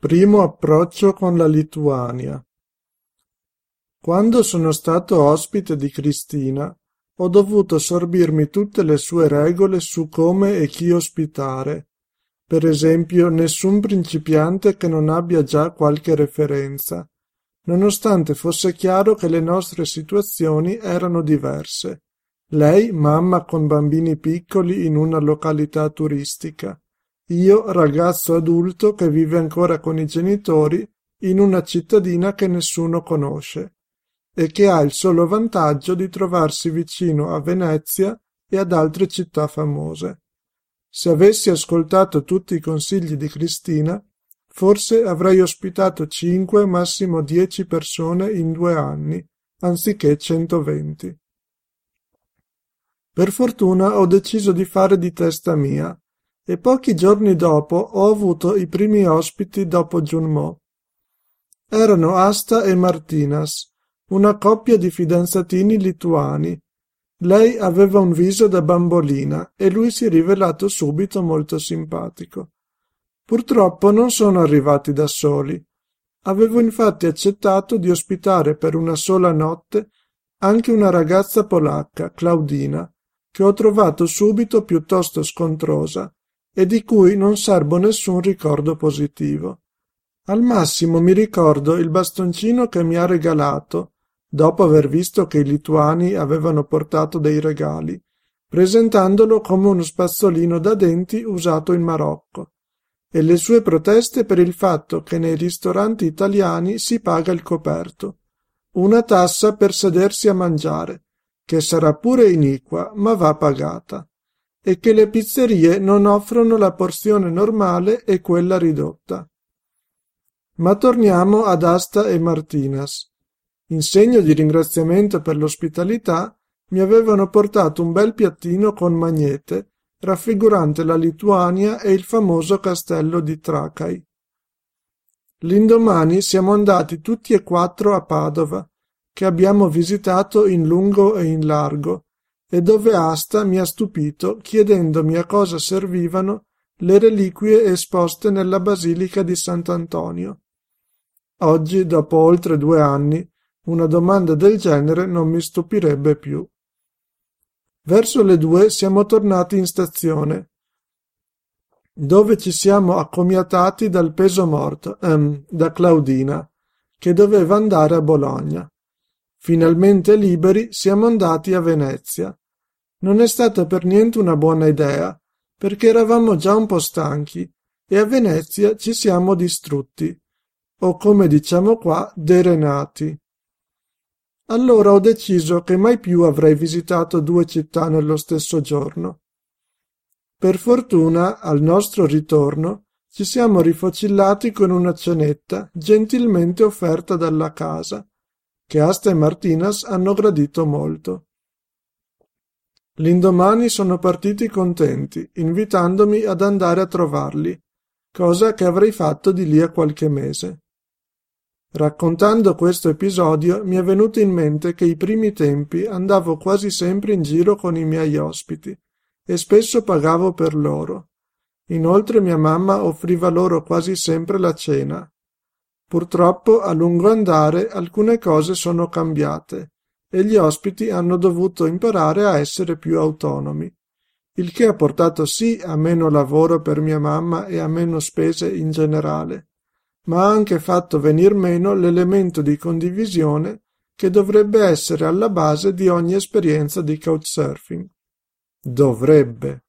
Primo approccio con la Lituania Quando sono stato ospite di Cristina, ho dovuto sorbirmi tutte le sue regole su come e chi ospitare. Per esempio, nessun principiante che non abbia già qualche referenza, nonostante fosse chiaro che le nostre situazioni erano diverse. Lei, mamma con bambini piccoli in una località turistica, io, ragazzo adulto che vive ancora con i genitori in una cittadina che nessuno conosce e che ha il solo vantaggio di trovarsi vicino a Venezia e ad altre città famose. Se avessi ascoltato tutti i consigli di Cristina, forse avrei ospitato cinque, massimo dieci persone in due anni, anziché centoventi. Per fortuna ho deciso di fare di testa mia e pochi giorni dopo ho avuto i primi ospiti dopo Junmo. Erano Asta e Martinas, una coppia di fidanzatini lituani. Lei aveva un viso da bambolina e lui si è rivelato subito molto simpatico. Purtroppo non sono arrivati da soli. Avevo infatti accettato di ospitare per una sola notte anche una ragazza polacca, Claudina, che ho trovato subito piuttosto scontrosa e di cui non serbo nessun ricordo positivo. Al massimo mi ricordo il bastoncino che mi ha regalato, dopo aver visto che i lituani avevano portato dei regali, presentandolo come uno spazzolino da denti usato in Marocco, e le sue proteste per il fatto che nei ristoranti italiani si paga il coperto, una tassa per sedersi a mangiare, che sarà pure iniqua, ma va pagata e che le pizzerie non offrono la porzione normale e quella ridotta. Ma torniamo ad Asta e Martinas. In segno di ringraziamento per l'ospitalità, mi avevano portato un bel piattino con magnete, raffigurante la Lituania e il famoso castello di Tracai. L'indomani siamo andati tutti e quattro a Padova, che abbiamo visitato in lungo e in largo, e dove Asta mi ha stupito chiedendomi a cosa servivano le reliquie esposte nella basilica di Sant'Antonio. Oggi, dopo oltre due anni, una domanda del genere non mi stupirebbe più. Verso le due siamo tornati in stazione, dove ci siamo accomiatati dal peso morto, ehm, da Claudina, che doveva andare a Bologna. Finalmente liberi siamo andati a Venezia. Non è stata per niente una buona idea, perché eravamo già un po' stanchi e a Venezia ci siamo distrutti, o come diciamo qua, derenati. Allora ho deciso che mai più avrei visitato due città nello stesso giorno. Per fortuna, al nostro ritorno, ci siamo rifocillati con una cenetta gentilmente offerta dalla casa, che Asta e Martinas hanno gradito molto. L'indomani sono partiti contenti, invitandomi ad andare a trovarli, cosa che avrei fatto di lì a qualche mese. Raccontando questo episodio mi è venuto in mente che i primi tempi andavo quasi sempre in giro con i miei ospiti e spesso pagavo per loro. Inoltre mia mamma offriva loro quasi sempre la cena Purtroppo a lungo andare alcune cose sono cambiate e gli ospiti hanno dovuto imparare a essere più autonomi, il che ha portato sì a meno lavoro per mia mamma e a meno spese in generale, ma ha anche fatto venir meno l'elemento di condivisione che dovrebbe essere alla base di ogni esperienza di couchsurfing. Dovrebbe.